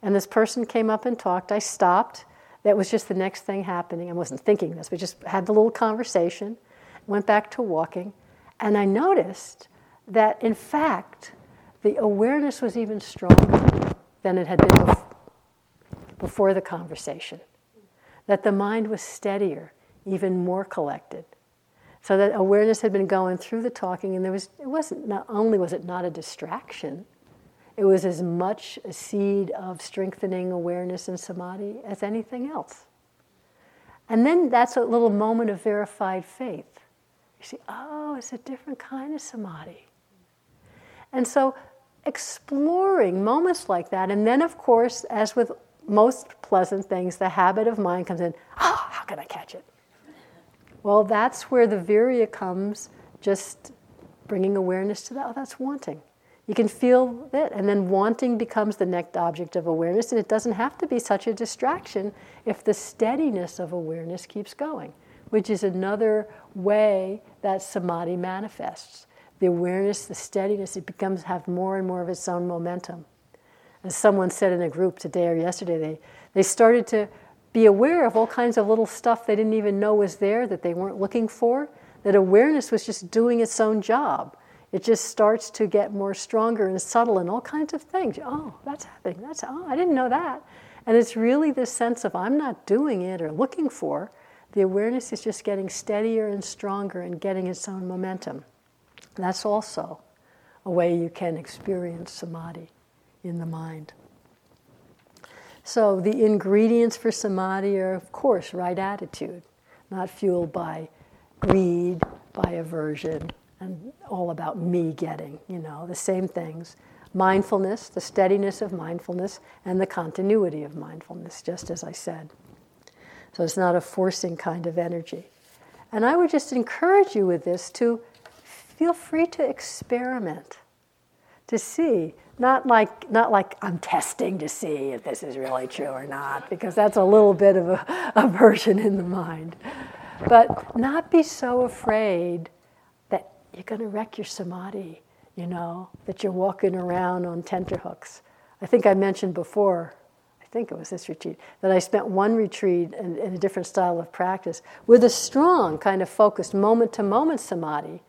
And this person came up and talked. I stopped. That was just the next thing happening. I wasn't thinking this, we just had the little conversation, went back to walking, and I noticed that in fact, the awareness was even stronger than it had been before the conversation. That the mind was steadier, even more collected. So that awareness had been going through the talking, and there was it wasn't not only was it not a distraction, it was as much a seed of strengthening awareness and samadhi as anything else. And then that's a little moment of verified faith. You see, oh, it's a different kind of samadhi. And so exploring moments like that, and then of course, as with most pleasant things, the habit of mind comes in, oh, how can I catch it? Well, that's where the virya comes, just bringing awareness to that. Oh, that's wanting. You can feel it, and then wanting becomes the next object of awareness, and it doesn't have to be such a distraction if the steadiness of awareness keeps going, which is another way that samadhi manifests. The awareness, the steadiness, it becomes have more and more of its own momentum. As someone said in a group today or yesterday, they, they started to be aware of all kinds of little stuff they didn't even know was there that they weren't looking for, that awareness was just doing its own job. It just starts to get more stronger and subtle and all kinds of things. Oh, that's happening. That's, oh, I didn't know that. And it's really this sense of I'm not doing it or looking for. The awareness is just getting steadier and stronger and getting its own momentum. That's also a way you can experience samadhi in the mind. So the ingredients for samadhi are, of course, right attitude, not fueled by greed, by aversion, and all about me getting, you know, the same things. Mindfulness, the steadiness of mindfulness, and the continuity of mindfulness, just as I said. So it's not a forcing kind of energy. And I would just encourage you with this to feel free to experiment, to see not like not like I'm testing to see if this is really true or not, because that's a little bit of a <laughs> aversion in the mind. But not be so afraid that you're going to wreck your samadhi, you know, that you're walking around on tenterhooks. I think I mentioned before, I think it was this retreat, that I spent one retreat in, in a different style of practice with a strong kind of focused moment to moment samadhi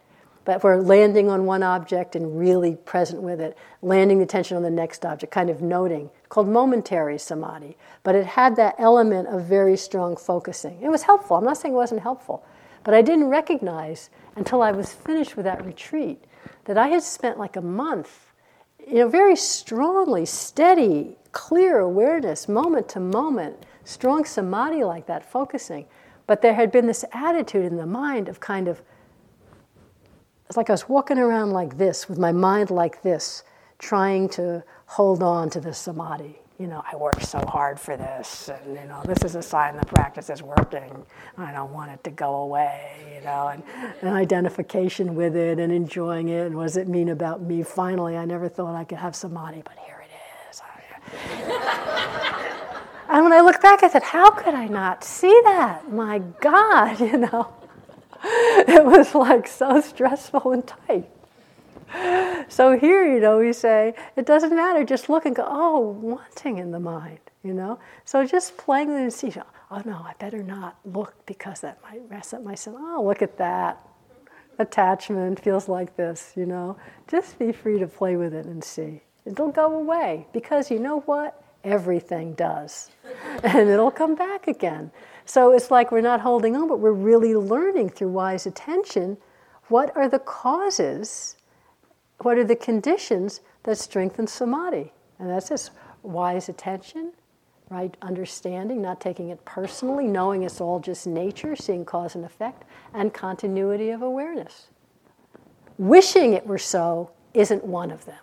but we're landing on one object and really present with it, landing the attention on the next object, kind of noting, called momentary samadhi. But it had that element of very strong focusing. It was helpful. I'm not saying it wasn't helpful, but I didn't recognize until I was finished with that retreat that I had spent like a month, you know, very strongly, steady, clear awareness, moment to moment, strong samadhi like that, focusing. But there had been this attitude in the mind of kind of it's like I was walking around like this, with my mind like this, trying to hold on to the samadhi. You know, I worked so hard for this, and you know, this is a sign the practice is working. I don't want it to go away, you know, and, and identification with it and enjoying it. And what does it mean about me? Finally, I never thought I could have samadhi, but here it is. <laughs> And when I look back, I said, how could I not see that? My God, <laughs> you know. <laughs> It was like so stressful and tight. So here, you know, we say, it doesn't matter, just look and go, oh, wanting in the mind, you know. So just playing and see, oh no, I better not look because that might mess up myself. Oh, look at that. Attachment feels like this, you know. Just be free to play with it and see. It'll go away because you know what? Everything does. <laughs> and it'll come back again. So it's like we're not holding on, but we're really learning through wise attention what are the causes, what are the conditions that strengthen samadhi. And that's this wise attention, right? Understanding, not taking it personally, knowing it's all just nature, seeing cause and effect, and continuity of awareness. Wishing it were so isn't one of them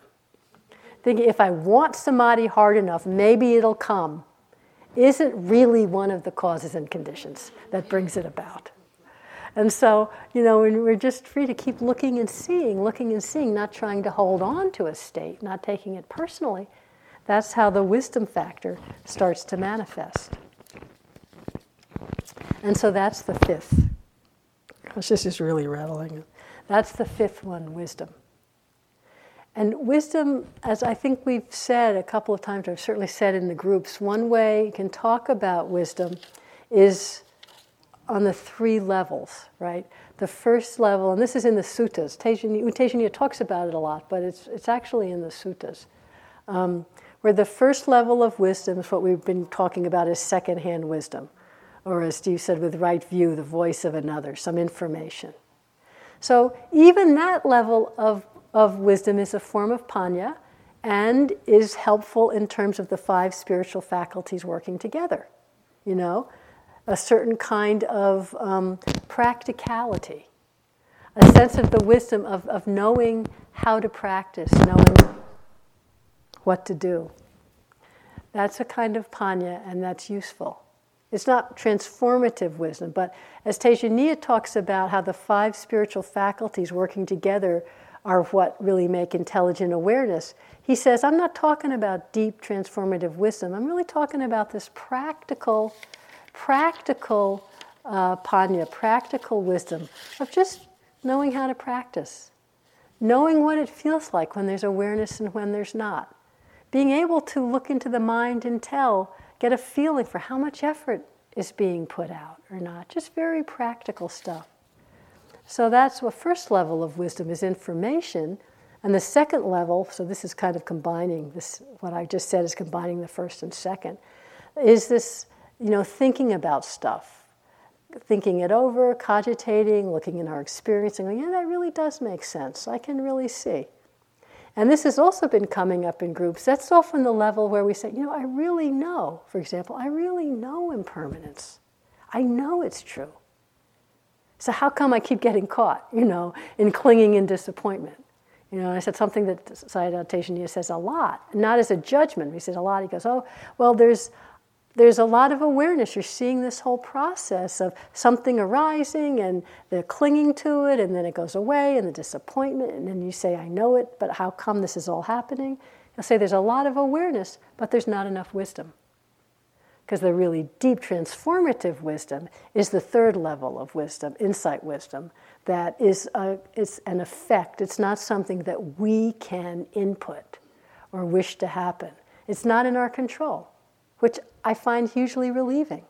thinking if I want samadhi hard enough, maybe it'll come, isn't really one of the causes and conditions that brings it about. And so, you know, we're just free to keep looking and seeing, looking and seeing, not trying to hold on to a state, not taking it personally. That's how the wisdom factor starts to manifest. And so that's the fifth. This is really rattling. That's the fifth one, wisdom. And wisdom, as I think we've said a couple of times, I've certainly said in the groups, one way you can talk about wisdom is on the three levels, right? The first level, and this is in the suttas. Tejaniya talks about it a lot, but it's, it's actually in the suttas. Um, where the first level of wisdom is what we've been talking about is secondhand wisdom, or as Steve said, with right view, the voice of another, some information. So even that level of of wisdom is a form of panya and is helpful in terms of the five spiritual faculties working together. You know, a certain kind of um, practicality, a sense of the wisdom of, of knowing how to practice, knowing what to do. That's a kind of panya, and that's useful. It's not transformative wisdom, but as Tejaniya talks about how the five spiritual faculties working together are what really make intelligent awareness. He says, I'm not talking about deep transformative wisdom. I'm really talking about this practical, practical uh, panya, practical wisdom of just knowing how to practice, knowing what it feels like when there's awareness and when there's not, being able to look into the mind and tell, get a feeling for how much effort is being put out or not. Just very practical stuff. So that's what first level of wisdom is information. And the second level, so this is kind of combining this, what I just said is combining the first and second, is this, you know, thinking about stuff, thinking it over, cogitating, looking in our experience, and going, yeah, that really does make sense. I can really see. And this has also been coming up in groups. That's often the level where we say, you know, I really know, for example, I really know impermanence. I know it's true. So how come I keep getting caught, you know, in clinging in disappointment? You know, I said something that Sayadaw Tejaniya says a lot, not as a judgment. He says a lot. He goes, oh, well, there's there's a lot of awareness. You're seeing this whole process of something arising and they're clinging to it, and then it goes away, and the disappointment, and then you say, I know it, but how come this is all happening? He'll say there's a lot of awareness, but there's not enough wisdom. Because the really deep transformative wisdom is the third level of wisdom, insight wisdom, that is a, it's an effect. It's not something that we can input or wish to happen. It's not in our control, which I find hugely relieving.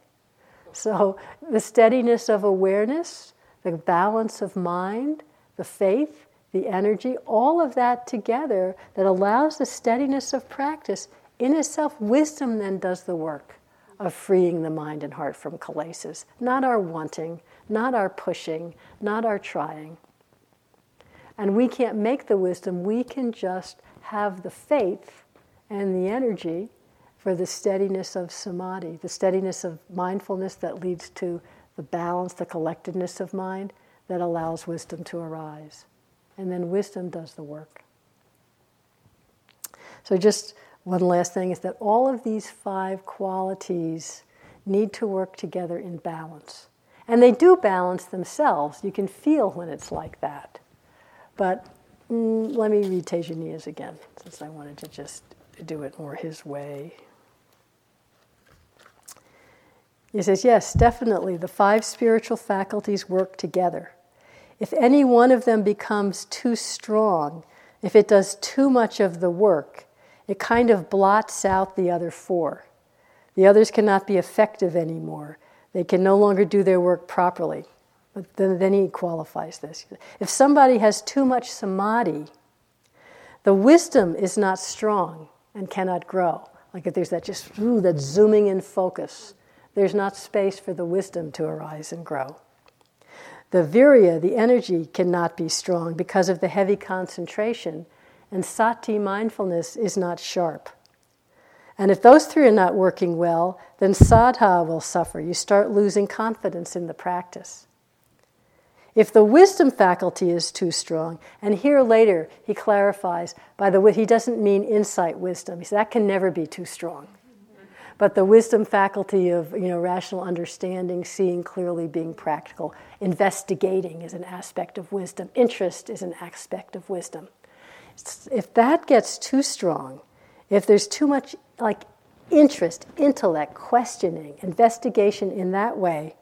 So, the steadiness of awareness, the balance of mind, the faith, the energy, all of that together that allows the steadiness of practice, in itself, wisdom then does the work of freeing the mind and heart from kilesas, not our wanting, not our pushing, not our trying. And we can't make the wisdom, we can just have the faith and the energy for the steadiness of samadhi, the steadiness of mindfulness that leads to the balance, the collectedness of mind that allows wisdom to arise. And then wisdom does the work. So just one last thing is that all of these five qualities need to work together in balance. And they do balance themselves. You can feel when it's like that. But mm, let me read Tejaniya's again, since I wanted to just do it more his way. He says, yes, definitely, the five spiritual faculties work together. If any one of them becomes too strong, if it does too much of the work, it kind of blots out the other four. The others cannot be effective anymore. They can no longer do their work properly. But then, then he qualifies this. If somebody has too much samadhi, the wisdom is not strong and cannot grow. Like if there's that just ooh, that zooming in focus, there's not space for the wisdom to arise and grow. The virya, the energy, cannot be strong because of the heavy concentration, and sati mindfulness is not sharp. And if those three are not working well, then saddha will suffer. You start losing confidence in the practice. If the wisdom faculty is too strong, and here later he clarifies, by the way, he doesn't mean insight wisdom. He says that can never be too strong. But the wisdom faculty of you know, rational understanding, seeing clearly, being practical, investigating is an aspect of wisdom, interest is an aspect of wisdom. If that gets too strong, if there's too much like interest, intellect, questioning, investigation in that way,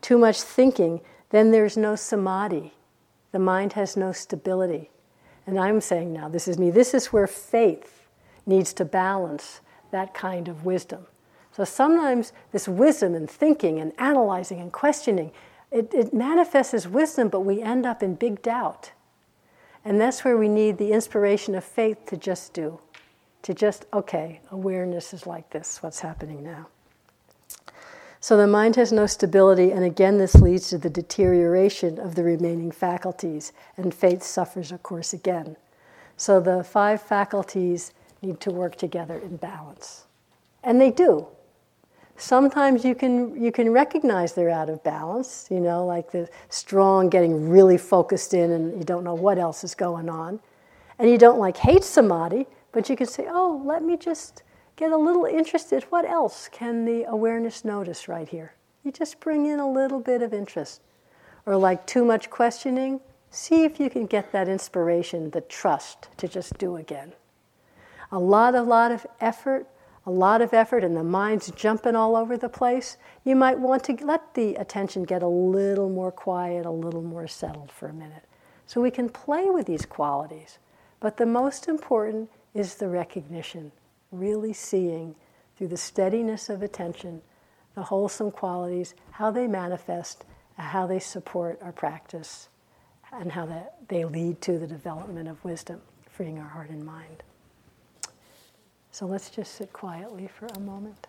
too much thinking, then there's no samadhi. The mind has no stability. And I'm saying now, this is me, this is where faith needs to balance that kind of wisdom. So sometimes this wisdom and thinking and analyzing and questioning, it, it manifests as wisdom, but we end up in big doubt. And that's where we need the inspiration of faith to just do, to just, okay, awareness is like this, what's happening now. So the mind has no stability, and again, this leads to the deterioration of the remaining faculties, and faith suffers, of course, again. So the five faculties need to work together in balance. And they do. Sometimes you can, you can recognize they're out of balance, you know, like the strong getting really focused in and you don't know what else is going on. And you don't like hate samadhi, but you can say, oh, let me just get a little interested. What else can the awareness notice right here? You just bring in a little bit of interest. Or like too much questioning, see if you can get that inspiration, the trust to just do again. A lot, a lot of effort, a lot of effort, and the mind's jumping all over the place. You might want to let the attention get a little more quiet, a little more settled for a minute. So we can play with these qualities. But the most important is the recognition really seeing through the steadiness of attention the wholesome qualities, how they manifest, how they support our practice, and how that they lead to the development of wisdom, freeing our heart and mind. So let's just sit quietly for a moment.